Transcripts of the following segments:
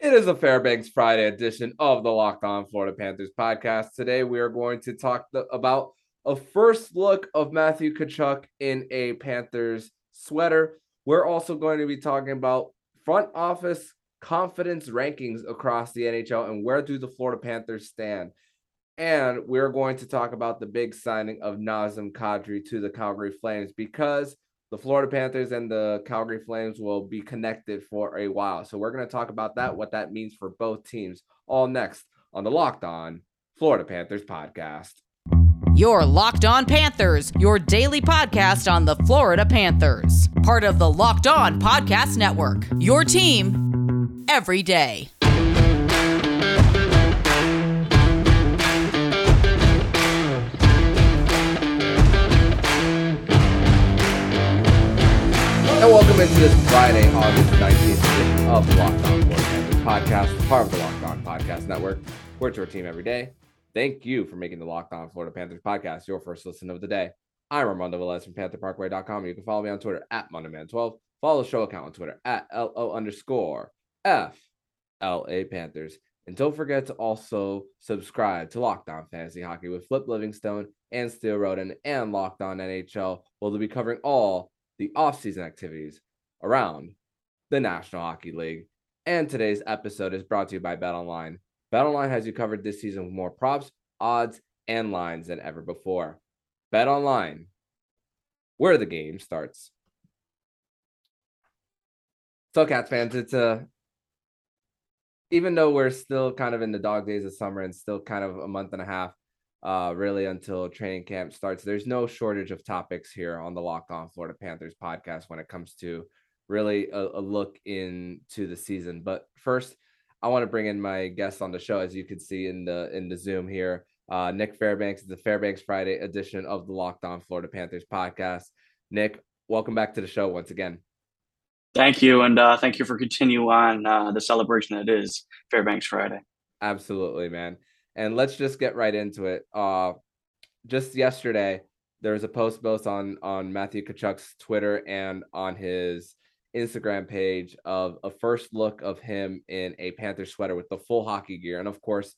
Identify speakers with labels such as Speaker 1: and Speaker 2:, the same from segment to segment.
Speaker 1: It is a Fairbanks Friday edition of the Locked On Florida Panthers podcast. Today, we are going to talk the, about a first look of Matthew Tkachuk in a Panthers sweater. We're also going to be talking about front office confidence rankings across the NHL and where do the Florida Panthers stand. And we're going to talk about the big signing of Nazem Kadri to the Calgary Flames because the Florida Panthers and the Calgary Flames will be connected for a while. So we're going to talk about that, what that means for both teams, all next on the Locked On Florida Panthers podcast.
Speaker 2: Your Locked On Panthers, your daily podcast on the Florida Panthers, part of the Locked On Podcast Network. Your team every day.
Speaker 1: And welcome into this Friday, August 19th edition of the Locked On Panthers podcast, part of the Locked On Podcast Network. We're your team every day. Thank you for making the Locked On Florida Panthers podcast your first listen of the day. I'm Armando Velez from PantherParkway.com. You can follow me on Twitter at MondayMan12. Follow the show account on Twitter at LO underscore F LA Panthers. And don't forget to also subscribe to Locked On Fantasy Hockey with Flip Livingstone and Steel Roden and Locked On NHL. We'll be covering all the offseason activities around the National Hockey League. And today's episode is brought to you by BetOnline. BetOnline has you covered this season with more props, odds, and lines than ever before. BetOnline, where the game starts. So, Cats fans, it's a even though we're still kind of in the dog days of summer and still kind of a month and a half uh, really until training camp starts. There's no shortage of topics here on the Locked On Florida Panthers podcast when it comes to really a, a look into the season. But first, I want to bring in my guest on the show, as you can see in the in the Zoom here. Uh, Nick Fairbanks, is the Fairbanks Friday edition of the Locked On Florida Panthers podcast. Nick, welcome back to the show once again.
Speaker 3: Thank you, and uh, thank you for continue on uh, the celebration that is Fairbanks Friday.
Speaker 1: Absolutely, man and let's just get right into it. Uh, just yesterday, there was a post both on on Matthew Tkachuk's Twitter and on his Instagram page of a first look of him in a Panther sweater with the full hockey gear, and of course,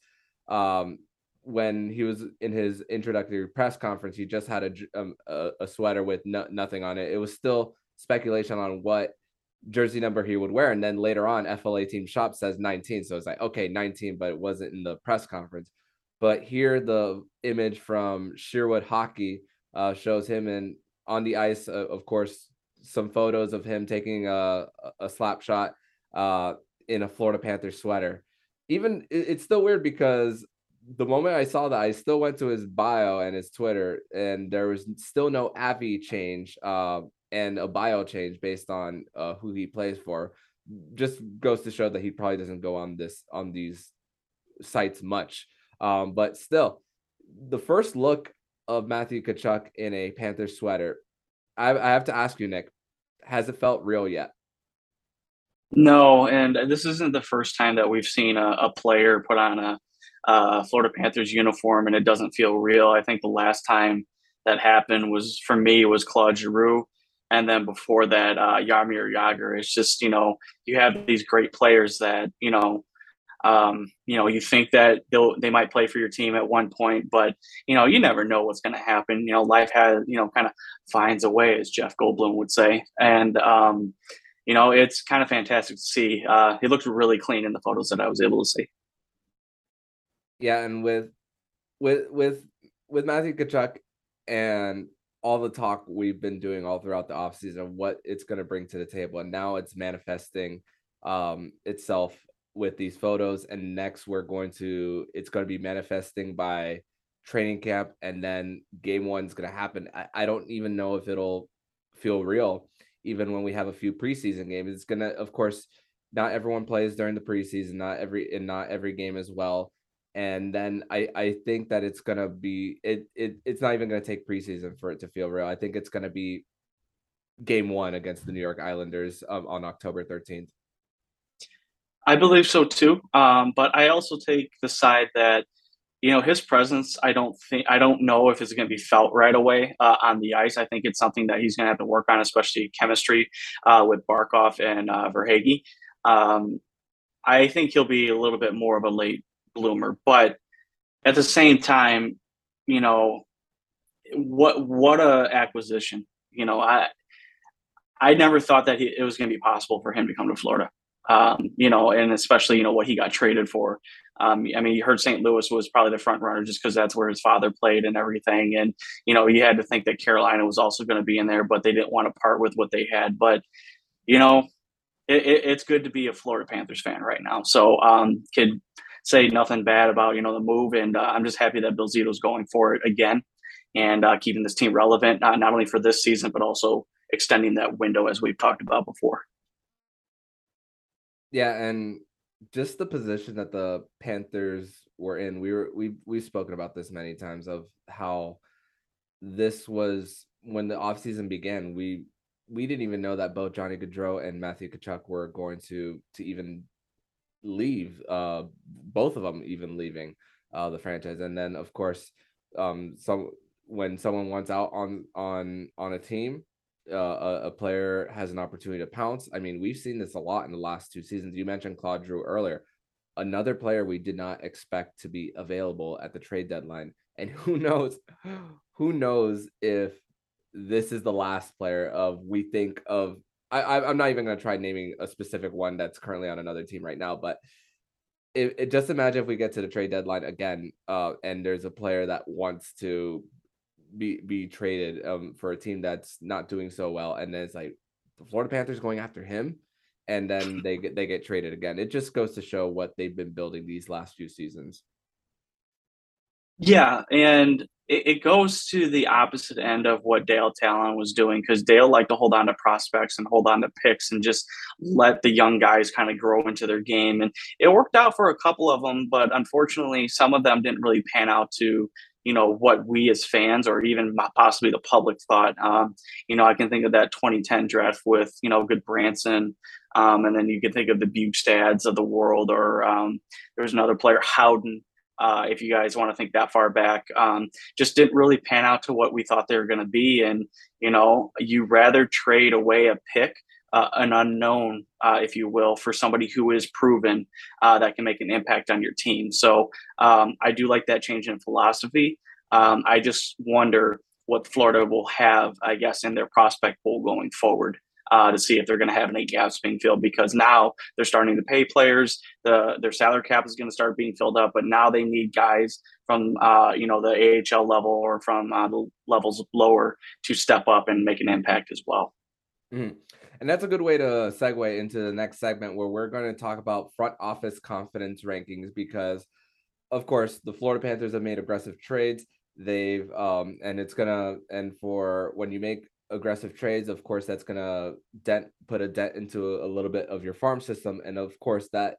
Speaker 1: um, when he was in his introductory press conference, he just had a um, a, a, sweater with no, nothing on it. It was still speculation on what jersey number he would wear. And then later on, FLA team shop says 19. So it's like, okay, 19, but it wasn't in the press conference. But here, the image from Sherwood Hockey uh, shows him in on the ice. Uh, of course, some photos of him taking a, a slap shot uh, in a Florida Panthers sweater. Even it's still weird because the moment I saw that, I still went to his bio and his Twitter, and there was still no Avi change. Uh, and a bio change based on uh, who he plays for just goes to show that he probably doesn't go on this on these sites much. Um, but still, the first look of Matthew Tkachuk in a Panther sweater, I, I have to ask you, Nick, has it felt real yet?
Speaker 3: No, and this isn't the first time that we've seen a, a player put on a, a Florida Panthers uniform and it doesn't feel real. I think the last time that happened was for me was Claude Giroux and then before that, uh, Jaromir Jagr. It's just you know you have these great players that you know um, you know you think that they'll they might play for your team at one point, but you know you never know what's going to happen. You know life has you know kind of finds a way, as Jeff Goldblum would say, and um, you know it's kind of fantastic to see. Uh, he looked really clean in the photos that I was able to see.
Speaker 1: Yeah, and with with with with Matthew Tkachuk and all the talk we've been doing all throughout the offseason, what it's going to bring to the table. And now it's manifesting um, itself with these photos. And next, we're going to, it's going to be manifesting by training camp. And then game one's going to happen. I, I don't even know if it'll feel real, even when we have a few preseason games. It's going to, of course, not everyone plays during the preseason, not every, and not every game as well and then I I think that it's gonna be it it it's not even gonna take preseason for it to feel real. I think it's gonna be game one against the New York Islanders um, on October thirteenth.
Speaker 3: I believe so too, um, but I also take the side that you know his presence. I don't think I don't know if it's going to be felt right away uh, on the ice. I think it's something that he's going to have to work on, especially chemistry uh, with Barkov and uh, Verhaeghe. Um, I think he'll be a little bit more of a late bloomer, but at the same time, you know, what what a acquisition. You know, I I never thought that he, it was going to be possible for him to come to Florida. Um, you know, and especially you know what he got traded for. Um, I mean, you heard St. Louis was probably the front runner just because that's where his father played and everything. And you know, you had to think that Carolina was also going to be in there, but they didn't want to part with what they had. But you know, it, it, it's good to be a Florida Panthers fan right now. So um, could say nothing bad about you know the move, and uh, I'm just happy that Bill Zito's going for it again and uh, keeping this team relevant, uh, not only for this season but also extending that window as we've talked about before.
Speaker 1: Yeah, and just the position that the Panthers were in, we were we we've spoken about this many times of how this was when the offseason began. We we didn't even know that both Johnny Gaudreau and Matthew Tkachuk were going to to even leave. Uh, both of them even leaving uh, the franchise, and then of course, um, some when someone wants out on on on a team, uh, a, a, player has an opportunity to pounce. I mean, we've seen this a lot in the last two seasons. You mentioned Claude Giroux earlier, another player we did not expect to be available at the trade deadline, and who knows, who knows if this is the last player of we think of. I, I am not even going to try naming a specific one that's currently on another team right now, but it, it, just imagine if we get to the trade deadline again, uh, and there's a player that wants to be be traded um, for a team that's not doing so well, and then it's like the Florida Panthers going after him, and then they get they get traded again. It just goes to show what they've been building these last few seasons.
Speaker 3: Yeah, and it, it goes to the opposite end of what Dale Tallon was doing because Dale liked to hold on to prospects and hold on to picks and just let the young guys kind of grow into their game. And it worked out for a couple of them, but unfortunately, some of them didn't really pan out to you know what we as fans or even possibly the public thought. Um, you know, I can think of that 2010 draft with you know Gudbranson, um, and then you can think of the Bjugstads of the world, or um, there's another player Howden. Uh, if you guys want to think that far back, um, just didn't really pan out to what we thought they were going to be, and you know, you rather trade away a pick uh, an unknown, uh, if you will, for somebody who is proven uh, that can make an impact on your team. So um, I do like that change in philosophy. Um, I just wonder what Florida will have, I guess, in their prospect pool going forward. Uh, to see if they're going to have any gaps being filled because now they're starting to pay players. The their salary cap is going to start being filled up, but now they need guys from uh, you know the AHL level or from uh, the levels lower to step up and make an impact as well.
Speaker 1: Mm-hmm. And that's a good way to segue into the next segment where we're going to talk about front office confidence rankings because, of course, the Florida Panthers have made aggressive trades. They've, um, and it's to, and for when you make aggressive trades, of course, that's to dent, put a dent into a, little bit of your farm system. And of course, that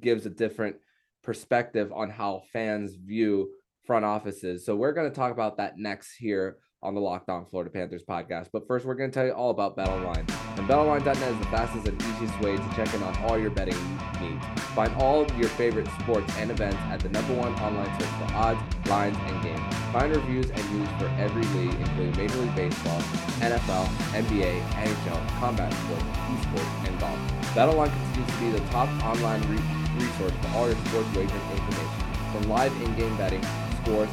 Speaker 1: gives a different perspective on how fans view front offices. So we're to talk about that next here on the Locked On Florida Panthers podcast. But first, we're to tell you all about BetOnline. And BetOnline.net is the fastest and easiest way to check in on all your betting needs. Find all of your favorite sports and events at the number one online source for odds, lines, and games. Find reviews and news for every league, including Major League Baseball, NFL, NBA, NHL, combat sports, esports, and golf. BetOnline continues to be the top online re- resource for all your sports wagering information, from live in-game betting, scores,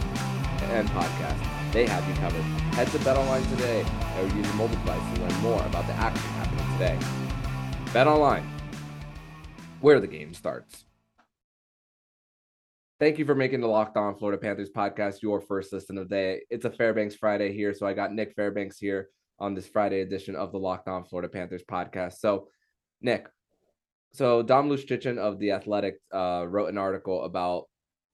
Speaker 1: and podcasts they have you covered. Head to BetOnline today or use your mobile device to learn more about the action happening today. BetOnline, where the game starts. Thank you for making the Locked On Florida Panthers podcast your first listen of the day. It's a Fairbanks Friday here, so I got Nick Fairbanks here on this Friday edition of the Locked On Florida Panthers podcast. So, Nick, so Dom Luszczyszyn of the Athletic uh, wrote an article about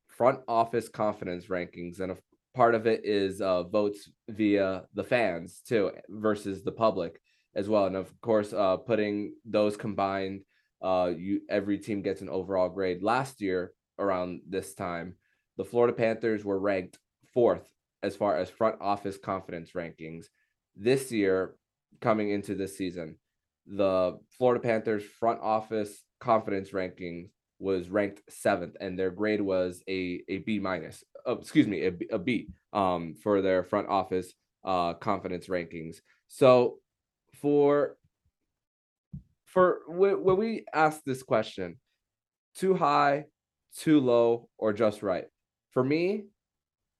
Speaker 1: front office confidence rankings, and of part of it is uh, votes via the fans too versus the public as well and of course uh, putting those combined uh, you every team gets an overall grade last year around this time the florida panthers were ranked fourth as far as front office confidence rankings this year coming into this season the florida panthers front office confidence ranking was ranked seventh and their grade was a, a b minus uh, excuse me, a, a B um, for their front office uh, confidence rankings. So for for when, we ask this question, too high, too low, or just right. For me,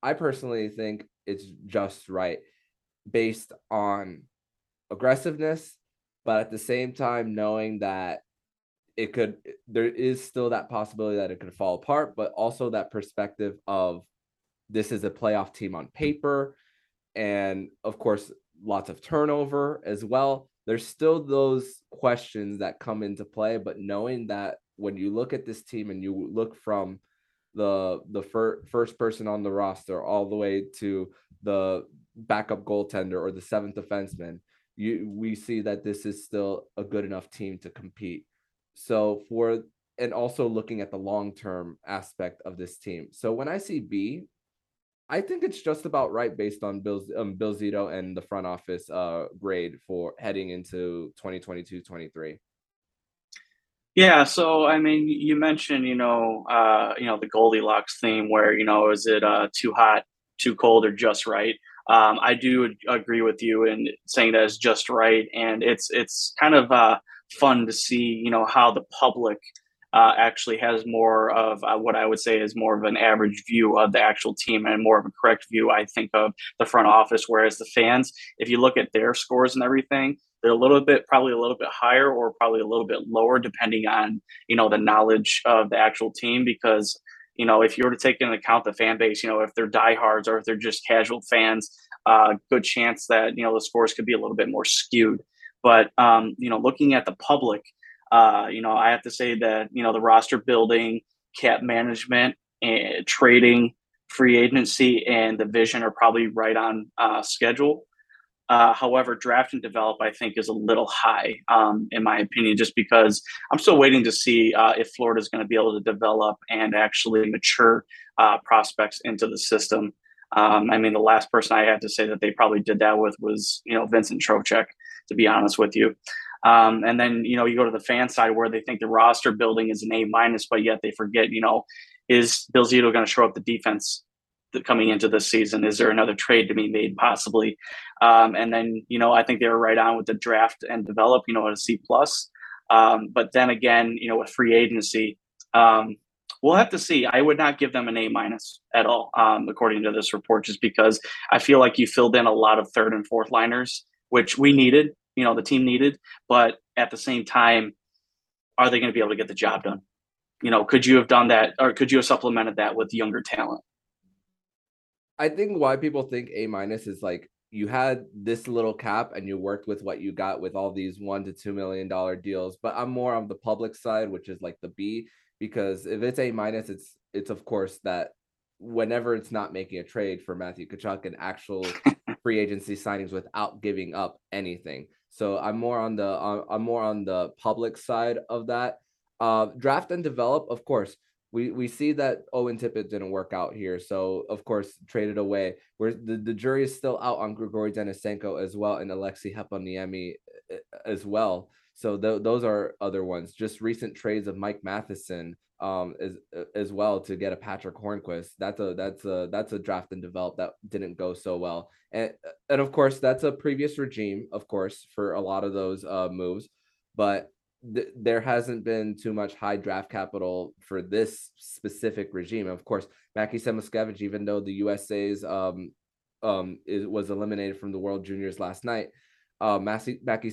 Speaker 1: I personally think it's just right based on aggressiveness, but at the same time, knowing that it could, there is still that possibility that it could fall apart, but also that perspective of this is a playoff team on paper. And of course, lots of turnover as well. There's still those questions that come into play, but knowing that when you look at this team and you look from the the fir- first person on the roster all the way to the backup goaltender or the seventh defenseman, you we see that this is still a good enough team to compete. So for and also looking at the long term aspect of this team. So when I see B, I think it's just about right based on Bill's um, Bill Zito and the front office uh grade for heading into 2022-23.
Speaker 3: Yeah, so I mean, you mentioned, you know, uh, you know, the Goldilocks theme, where you know, is it uh, too hot, too cold, or just right? Um, I do agree with you in saying that it's just right, and it's it's kind of uh, fun to see, you know, how the public uh, actually has more of uh, what I would say is more of an average view of the actual team and more of a correct view, I think, of the front office. Whereas the fans, if you look at their scores and everything, they're a little bit, probably a little bit higher or probably a little bit lower, depending on you know the knowledge of the actual team. Because you know, if you were to take into account the fan base, you know, if they're diehards or if they're just casual fans, uh, good chance that you know the scores could be a little bit more skewed. But um, you know, looking at the public uh, you know, I have to say that you know the roster building, cap management, and trading, free agency, and the vision are probably right on uh, schedule. Uh, however, draft and develop, I think, is a little high, um, in my opinion, just because I'm still waiting to see uh, if Florida is going to be able to develop and actually mature uh, prospects into the system. Um, I mean, the last person I had to say that they probably did that with was, you know, Vincent Trocheck, to be honest with you. Um, and then you know you go to the fan side where they think the roster building is an A minus, but yet they forget you know is Bill Zito going to show up the defense coming into this season? Is there another trade to be made possibly? Um, and then you know I think they were right on with the draft and develop you know at a C plus. Um, but then again you know with free agency. Um, we'll have to see. I would not give them an A minus at all, um, according to this report, just because I feel like you filled in a lot of third and fourth liners, which we needed you know the team needed but at the same time are they going to be able to get the job done? You know could you have done that or could you have supplemented that with younger talent?
Speaker 1: I think why people think a minus is like you had this little cap and you worked with what you got with all these one to two million dollar deals but i'm more on the public side which is like the b because if it's a minus it's it's of course that whenever it's not making a trade for matthew tkachuk and actual free agency signings without giving up anything so I'm more on the I'm more on the public side of that. Uh, draft and develop, of course. We we see that Owen Tippett didn't work out here, so of course traded away. Where the, the jury is still out on Grigory Denisenko as well and Aleksi Heponiemi eh, as well. So th- those are other ones. Just recent trades of Mike Matheson um as as well to get a Patric Hornqvist. That's a that's a that's a draft and develop that didn't go so well. And and of course that's a previous regime, of course, for a lot of those uh moves, but th- there hasn't been too much high draft capital for this specific regime. Of course, Mackie Samoskevich, even though the USA's um um is, was eliminated from the World Juniors last night, uh Mackie, Mackie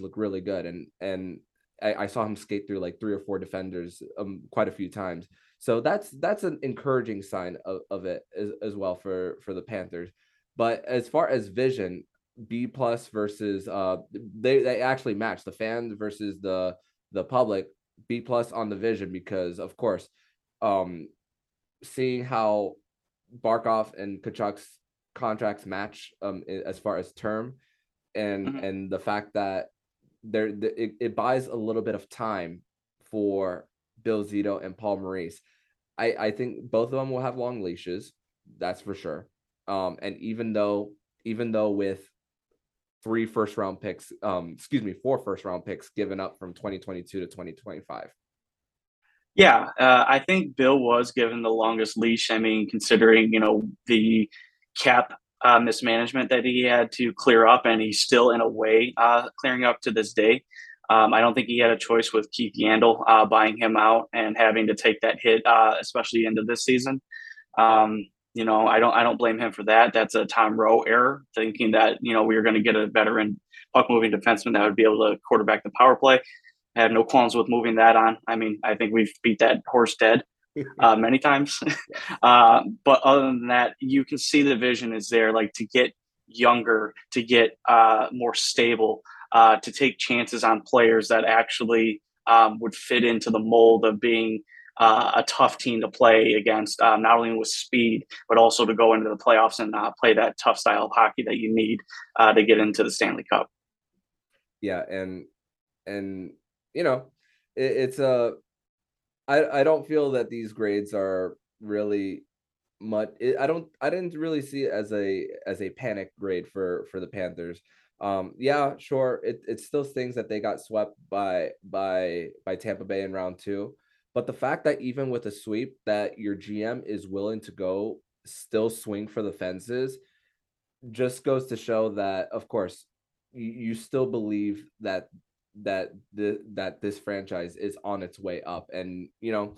Speaker 1: looked really good and and I, I, saw him skate through like three or four defenders um, quite a few times. So that's that's an encouraging sign of, of it as, as well for for the Panthers. But as far as vision, B plus versus uh they, they actually match the fans versus the the public B plus on the vision because of course um seeing how Barkov and Tkachuk's contracts match um as far as term and mm-hmm. and the fact that there it, it buys a little bit of time for Bill Zito and Paul Maurice. I I think both of them will have long leashes, that's for sure. Um, and even though even though with three first round picks, um, excuse me, four first round picks given up from 2022 to 2025.
Speaker 3: Yeah, uh, I think Bill was given the longest leash. I mean, considering you know the cap uh, mismanagement that he had to clear up, and he's still in a way uh, clearing up to this day. Um, I don't think he had a choice with Keith Yandle uh, buying him out and having to take that hit, uh, especially into this season. Um, you know, I don't I don't blame him for that. That's a Tom Rowe error, thinking that you know we were going to get a veteran puck moving defenseman that would be able to quarterback the power play. I have no qualms with moving that on. I mean, I think we've beat that horse dead uh, many times. uh, but other than that, you can see the vision is there, like to get younger, to get uh, more stable, uh, to take chances on players that actually um, would fit into the mold of being uh, a tough team to play against, um, not only with speed, but also to go into the playoffs and uh, play that tough style of hockey that you need uh, to get into the Stanley Cup.
Speaker 1: Yeah, and and you know, it, it's a. I I don't feel that these grades are really much. I don't. I didn't really see it as a as a panic grade for for the Panthers. Um, yeah, sure. It it still stings that they got swept by by by Tampa Bay in round two. But the fact that even with a sweep, that your GM is willing to go still swing for the fences, just goes to show that, of course, you, you still believe that that the that this franchise is on its way up, and you know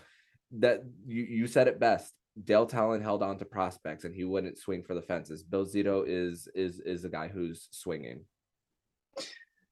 Speaker 1: that you you said it best. Dale Tallon held on to prospects, and he wouldn't swing for the fences. Bill Zito is is is a guy who's swinging.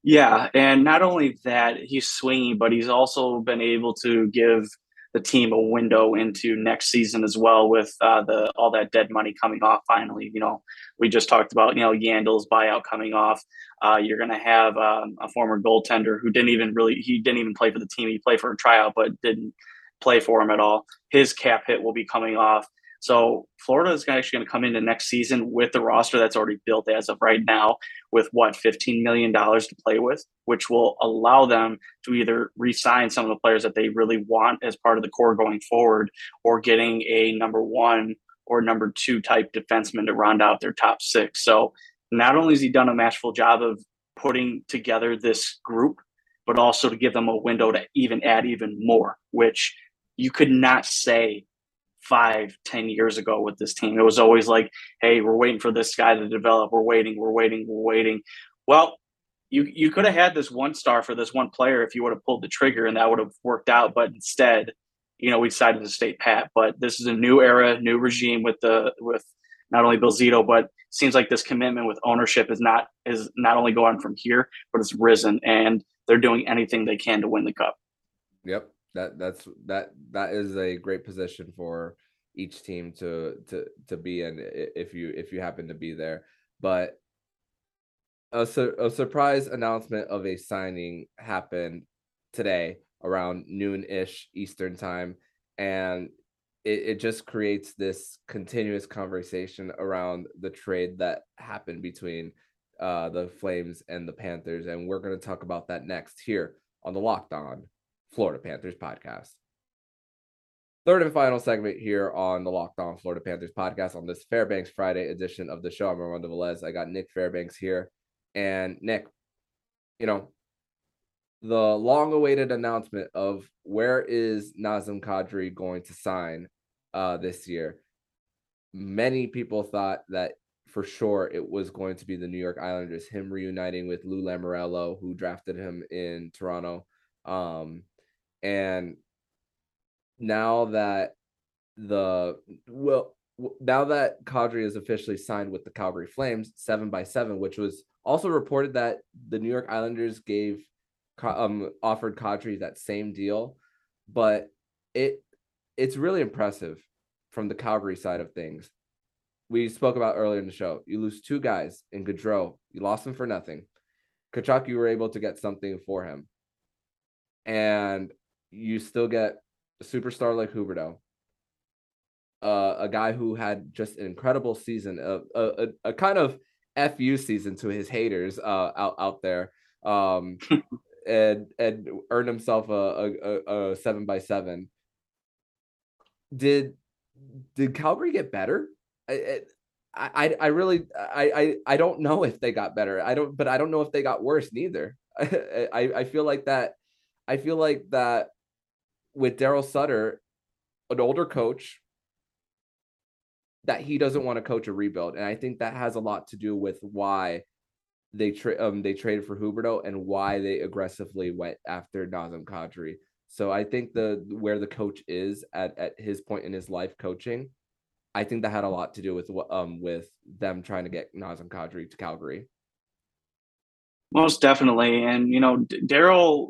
Speaker 3: Yeah, and not only that, he's swinging, but he's also been able to give the team a window into next season as well with uh, the all that dead money coming off. Finally, you know, we just talked about you know Yandle's buyout coming off. Uh, you're going to have um, a former goaltender who didn't even really he didn't even play for the team. He played for a tryout, but didn't play for him at all. His cap hit will be coming off. So Florida is actually going to come into next season with the roster that's already built as of right now, with what $15 million to play with, which will allow them to either re-sign some of the players that they really want as part of the core going forward, or getting a number one or number two type defenseman to round out their top six. So not only has he done a masterful job of putting together this group, but also to give them a window to even add even more, which you could not say five, ten years ago with this team. It was always like, hey, we're waiting for this guy to develop. We're waiting, we're waiting, we're waiting. Well, you you could have had this one star for this one player if you would have pulled the trigger and that would have worked out. But instead, you know, we decided to stay pat. But this is a new era, new regime with the with not only Bill Zito, but seems like this commitment with ownership is not is not only going from here, but it's risen and they're doing anything they can to win the cup.
Speaker 1: Yep that that's that that is a great position for each team to to to be in if you if you happen to be there. But a, a surprise announcement of a signing happened today around noon-ish eastern time and it, it just creates this continuous conversation around the trade that happened between uh, the flames and the panthers and we're going to talk about that next here on the locked on Florida Panthers podcast. Third and final segment here on the Locked On Florida Panthers podcast on this Fairbanks Friday edition of the show. I'm Armando Velez. I got Nick Fairbanks here. And Nick, you know, the long awaited announcement of where is Nazem Kadri going to sign uh, this year. Many people thought that for sure it was going to be the New York Islanders, him reuniting with Lou Lamoriello, who drafted him in Toronto. Um, and now that the well now that Kadri is officially signed with the Calgary Flames, seven by seven, which was also reported that the New York Islanders gave um offered Kadri that same deal, but it it's really impressive from the Calgary side of things. We spoke about earlier in the show. You lose two guys in Gaudreau. You lost him for nothing. Tkachuk, you were able to get something for him. And you still get a superstar like Huberdeau, uh, a guy who had just an incredible season, a, a, a kind of fu season to his haters uh, out out there, um, and and earned himself a, a, a seven by seven. Did did Calgary get better? I, I I really I, I I don't know if they got better. I don't, but I don't know if they got worse neither. I I feel like that. I feel like that with Daryl Sutter, an older coach, that he doesn't want to coach a rebuild. And I think that has a lot to do with why they tra- um they traded for Huberdeau and why they aggressively went after Nazem Kadri. So I think the where the coach is at at his point in his life coaching, I think that had a lot to do with um with them trying to get Nazem Kadri to Calgary.
Speaker 3: Most definitely, and you know Daryl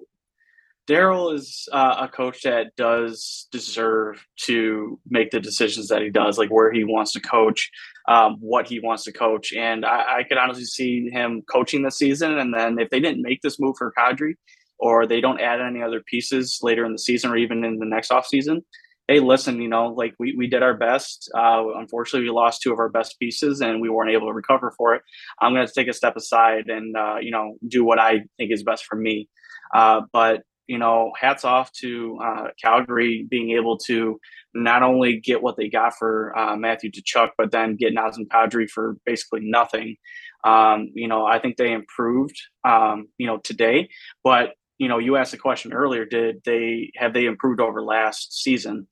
Speaker 3: Daryl is uh, a coach that does deserve to make the decisions that he does, like where he wants to coach, um, what he wants to coach. And I, I, could honestly see him coaching this season. And then if they didn't make this move for Kadri or they don't add any other pieces later in the season or even in the next off season, hey, listen, you know, like we, we did our best. Uh, unfortunately, we lost two of our best pieces and we weren't able to recover for it. I'm going to take a step aside and, uh, you know, do what I think is best for me. Uh, but you know, hats off to uh, Calgary being able to not only get what they got for uh, Matthew Tkachuk, but then get Nazem Kadri for basically nothing. Um, you know, I think they improved, um, you know, today. But you know, you asked a question earlier: Did they have they improved over last season?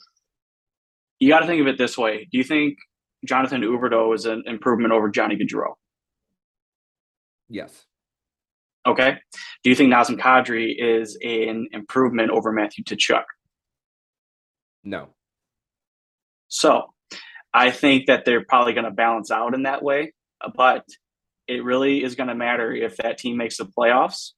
Speaker 3: You got to think of it this way: Do you think Jonathan Huberdeau is an improvement over Johnny Gaudreau?
Speaker 1: Yes.
Speaker 3: Okay. Do you think Nazem Kadri is an improvement over Matthew Tkachuk?
Speaker 1: No.
Speaker 3: So I think that they're probably going to balance out in that way, but it really is going to matter if that team makes the playoffs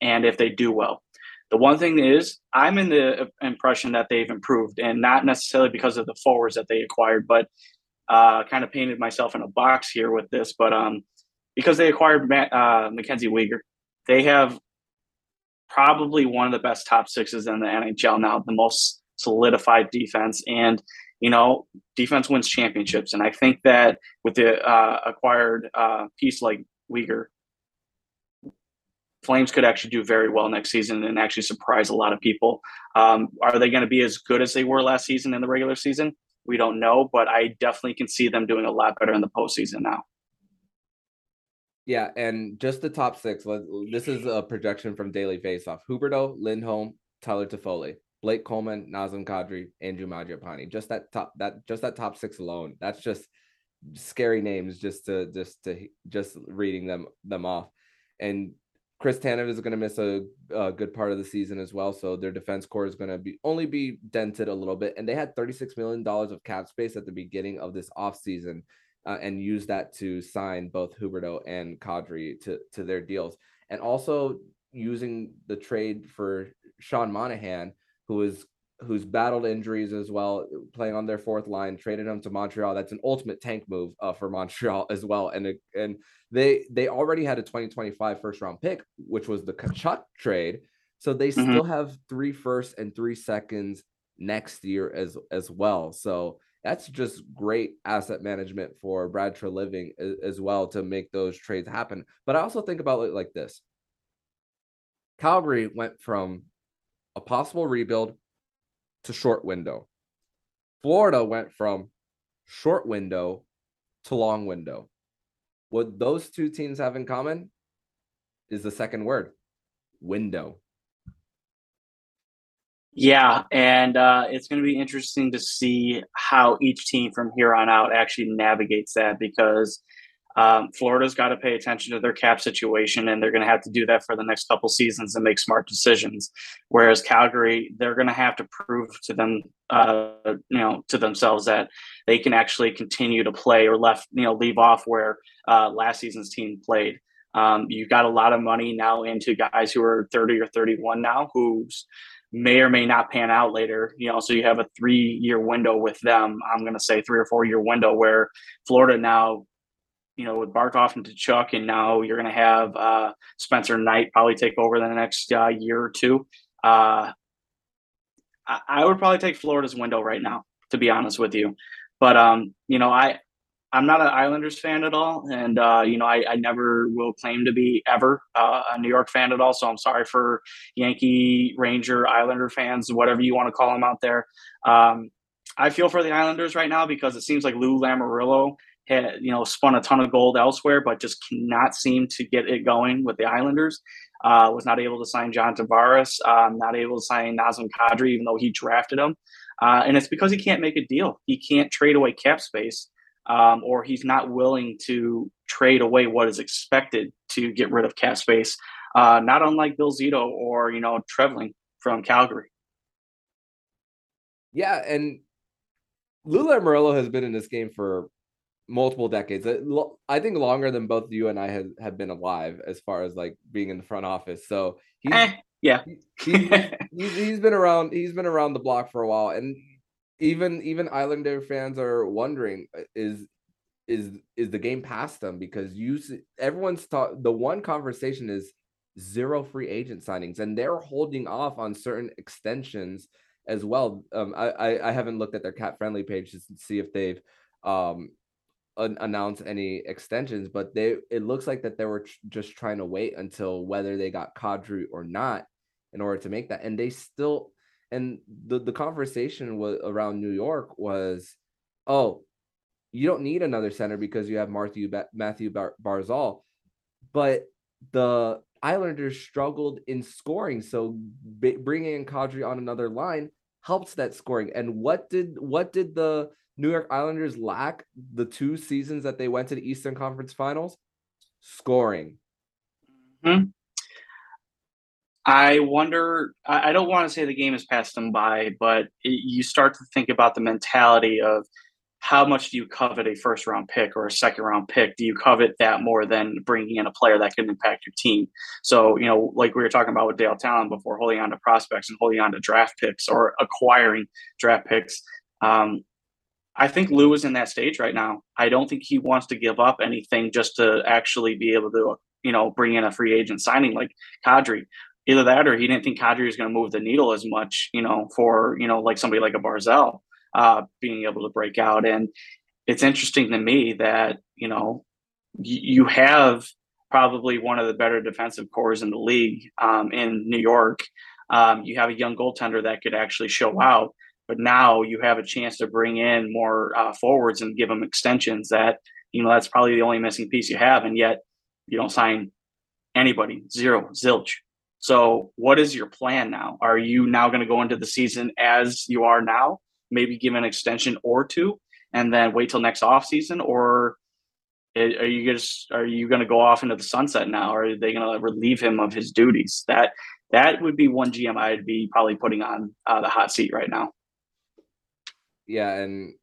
Speaker 3: and if they do well. The one thing is, I'm in the impression that they've improved, and not necessarily because of the forwards that they acquired, but uh, kind of painted myself in a box here with this. But um, because they acquired Matt, uh, Mackenzie Weegar, they have probably one of the best top sixes in the NHL now, the most solidified defense. And, you know, defense wins championships. And I think that with the uh, acquired uh, piece like Weegar, Flames could actually do very well next season and actually surprise a lot of people. Um, are they going to be as good as they were last season in the regular season? We don't know, but I definitely can see them doing a lot better in the postseason now.
Speaker 1: Yeah, and just the top six. This is a projection from Daily Faceoff: Huberdeau, Lindholm, Tyler Toffoli, Blake Coleman, Nazem Kadri, Andrew Mangiapane. Just that top that just that top six alone. That's just scary names. Just to just to just reading them them off, and Chris Tanev is going to miss a, a, good part of the season as well. So their defense core is going to be only be dented a little bit. And they had $36 million of cap space at the beginning of this offseason uh, and use that to sign both Huberdeau and Kadri to to their deals, and also using the trade for Sean Monahan, who is who's battled injuries as well, playing on their fourth line, traded him to Montreal. That's an ultimate tank move uh, for Montreal as well. And and they they already had a 2025 first round pick, which was the Tkachuk trade. So they mm-hmm. still have three firsts and three seconds next year as as well. So that's just great asset management for Brad Treliving as, as well to make those trades happen. But I also think about it like this Calgary went from a possible rebuild to short window. Florida went from short window to long window. What those two teams have in common is the second word window.
Speaker 3: Yeah, and uh, it's going to be interesting to see how each team from here on out actually navigates that because um, Florida's got to pay attention to their cap situation, and they're going to have to do that for the next couple seasons and make smart decisions. Whereas Calgary, they're going to have to prove to them, uh, you know, to themselves that they can actually continue to play or left, you know, leave off where uh, last season's team played. Um, you've got a lot of money now into guys who are 30 or 31 now, who's may or may not pan out later. You know, so you have a three year window with them. I'm going to say three or four year window where Florida now, you know, with Barkov and Tkachuk, and now you're going to have uh, Spencer Knight probably take over the next uh, year or two. Uh, I, I would probably take Florida's window right now, to be honest with you. But um, you know, I I'm not an Islanders fan at all, and uh, you know I, I, never will claim to be ever uh, a New York fan at all. So I'm sorry for Yankee, Ranger, Islander fans, whatever you want to call them out there. Um, I feel for the Islanders right now because it seems like Lou Lamoriello had you know spun a ton of gold elsewhere, but just cannot seem to get it going with the Islanders. Uh, was not able to sign John Tavares, um, not able to sign Nazem Kadri, even though he drafted him. Uh, and it's because he can't make a deal. He can't trade away cap space um, or he's not willing to trade away what is expected to get rid of cap space, uh, not unlike Bill Zito or you know Treliving from Calgary.
Speaker 1: Yeah, and Lula Lamoriello has been in this game for multiple decades. Uh, I think longer than both you and I have, have been alive as far as like being in the front office. So
Speaker 3: he's eh, yeah,
Speaker 1: he, he's, he's been around. He's been around the block for a while, and even even Islander fans are wondering uh, is is is the game past them because you everyone's taught the one conversation is zero free agent signings and they're holding off on certain extensions as well. Um, I, I haven't looked at their cap friendly page to see if they've um announced any extensions, but they it looks like that they were just trying to wait until whether they got Kadri or not in order to make that, and they still and the the conversation was around New York was, oh, you don't need another center because you have Mathew Mathew Bar- Barzal, but the Islanders struggled in scoring, so b- bringing in Kadri on another line helps that scoring. And what did what did the New York Islanders lack the two seasons that they went to the Eastern Conference Finals? Scoring.
Speaker 3: Hmm. I wonder. I don't want to say the game has passed them by, but you start to think about the mentality of how much do you covet a first round pick or a second round pick? Do you covet that more than bringing in a player that can impact your team? So, you know, like we were talking about with Dale Tallon before, holding on to prospects and holding on to draft picks or acquiring draft picks. Um, I think Lou is in that stage right now. I don't think he wants to give up anything just to actually be able to, you know, bring in a free agent signing like Kadri. Either that or he didn't think Kadri was going to move the needle as much, you know, for, you know, like somebody like a Barzal uh, being able to break out. And it's interesting to me that, you know, y- you have probably one of the better defensive cores in the league um, in New York. Um, you have a young goaltender that could actually show out, but now you have a chance to bring in more uh, forwards and give them extensions that, you know, that's probably the only missing piece you have. And yet you don't sign anybody, zero, zilch. So, what is your plan now? Are you now going to go into the season as you are now? maybe give an extension or two and then wait till next off season or are you just are you going to go off into the sunset now or are they going to relieve him of his duties that that would be one gm i'd be probably putting on uh, the hot seat right now
Speaker 1: yeah and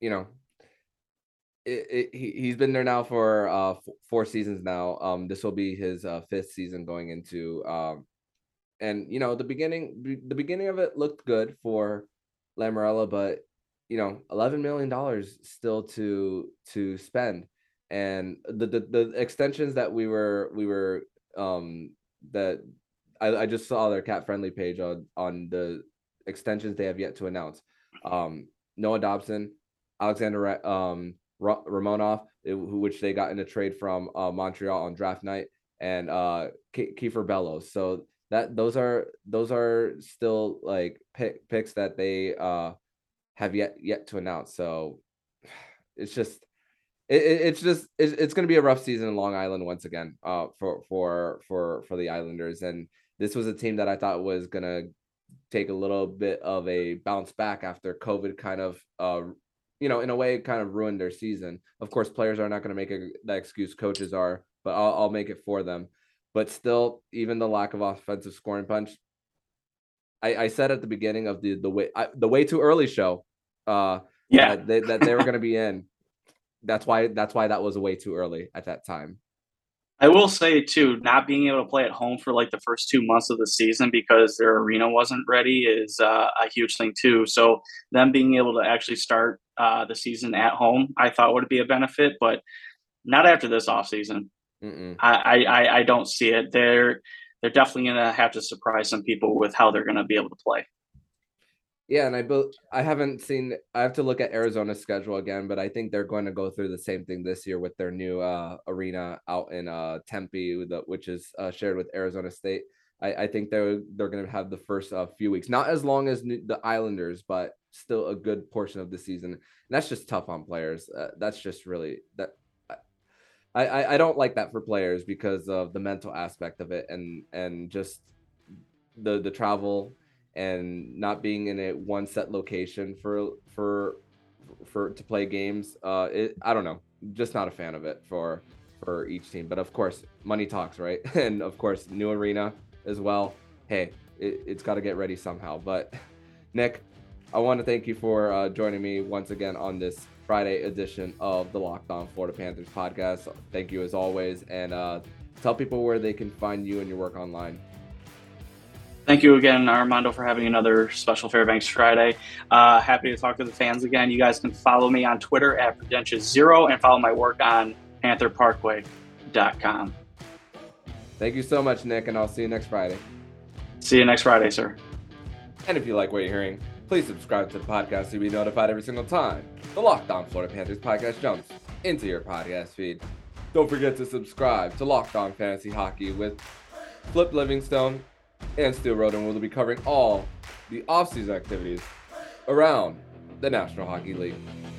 Speaker 1: you know it, it, he, he's been there now for uh four seasons now um this will be his uh, fifth season going into um and you know the beginning the beginning of it looked good for Lamoriello, but you know, eleven million dollars still to to spend, and the, the the extensions that we were we were um that I, I just saw their cap friendly page on on the extensions they have yet to announce. Um, Noah Dobson, Alexander um Romanov, which they got in a trade from uh, Montreal on draft night, and uh Kiefer Bellows. So that those are those are still like pick, picks that they uh have yet yet to announce. So it's just it, it's just it's going to be a rough season in Long Island once again uh for for for for the Islanders and this was a team that I thought was going to take a little bit of a bounce back after COVID kind of uh you know in a way kind of ruined their season. Of course players are not going to make a, that excuse coaches are, but I'll, I'll make it for them but still, even the lack of offensive scoring punch. I, I said at the beginning of the the way I, the way too early show, uh,
Speaker 3: yeah,
Speaker 1: that they, that they were going to be in. That's why that's why that was way too early at that time.
Speaker 3: I will say too, not being able to play at home for like the first two months of the season because their arena wasn't ready is uh, a huge thing too. So them being able to actually start uh, the season at home, I thought would be a benefit, but not after this off season. I, I I don't see it. They're they're definitely going to have to surprise some people with how they're going to be able to play.
Speaker 1: Yeah, and I built. I haven't seen. I have to look at Arizona's schedule again, but I think they're going to go through the same thing this year with their new uh, arena out in uh, Tempe, which is uh, shared with Arizona State. I, I think they're they're going to have the first uh, few weeks, not as long as the Islanders, but still a good portion of the season. And that's just tough on players. Uh, that's just really that I, I, I don't like that for players because of the mental aspect of it and and just the the travel and not being in a one set location for for for to play games. Uh, it I don't know, just not a fan of it for for each team. But of course, money talks, right? And of course, new arena as well. Hey, it, has got to get ready somehow. But Nick, I want to thank you for uh, joining me once again on this Friday edition of the Locked On Florida Panthers podcast. Thank you as always, and uh, tell people where they can find you and your work online.
Speaker 3: Thank you again, Armando, for having another special Fairbanks Friday. Uh, happy to talk to the fans again. You guys can follow me on Twitter at Prudentious Zero and follow my work on PantherParkway.com.
Speaker 1: Thank you so much, Nick, and I'll see you next Friday.
Speaker 3: See you next Friday, sir.
Speaker 1: And if you like what you're hearing, please subscribe to the podcast to be notified every single time the Locked On Florida Panthers podcast jumps into your podcast feed. Don't forget to subscribe to Locked On Fantasy Hockey with Flip Livingstone and Steel Roden. We'll be covering all the offseason activities around the National Hockey League.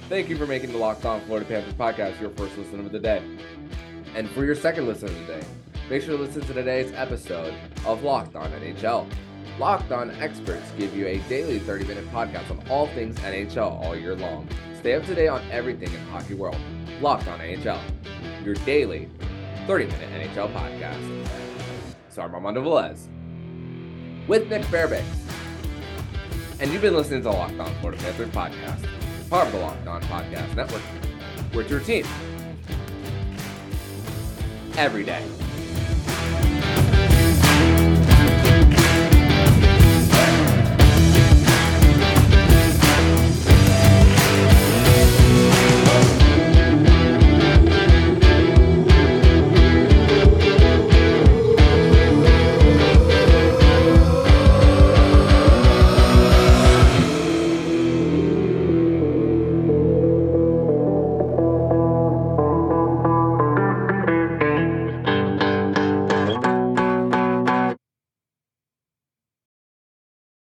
Speaker 1: Thank you for making the Locked On Florida Panthers podcast your first listen of the day. And for your second listen of the day, make sure to listen to today's episode of Locked On NHL. Locked On experts give you a daily 30 minute podcast on all things NHL all year long. Stay up to date on everything in hockey world. Locked On NHL, your daily 30 minute NHL podcast. So I'm Armando Velez with Nick Fairbanks. And you've been listening to the Locked On Florida Panthers podcast, part of the Locked On Podcast Network. We're your team every day.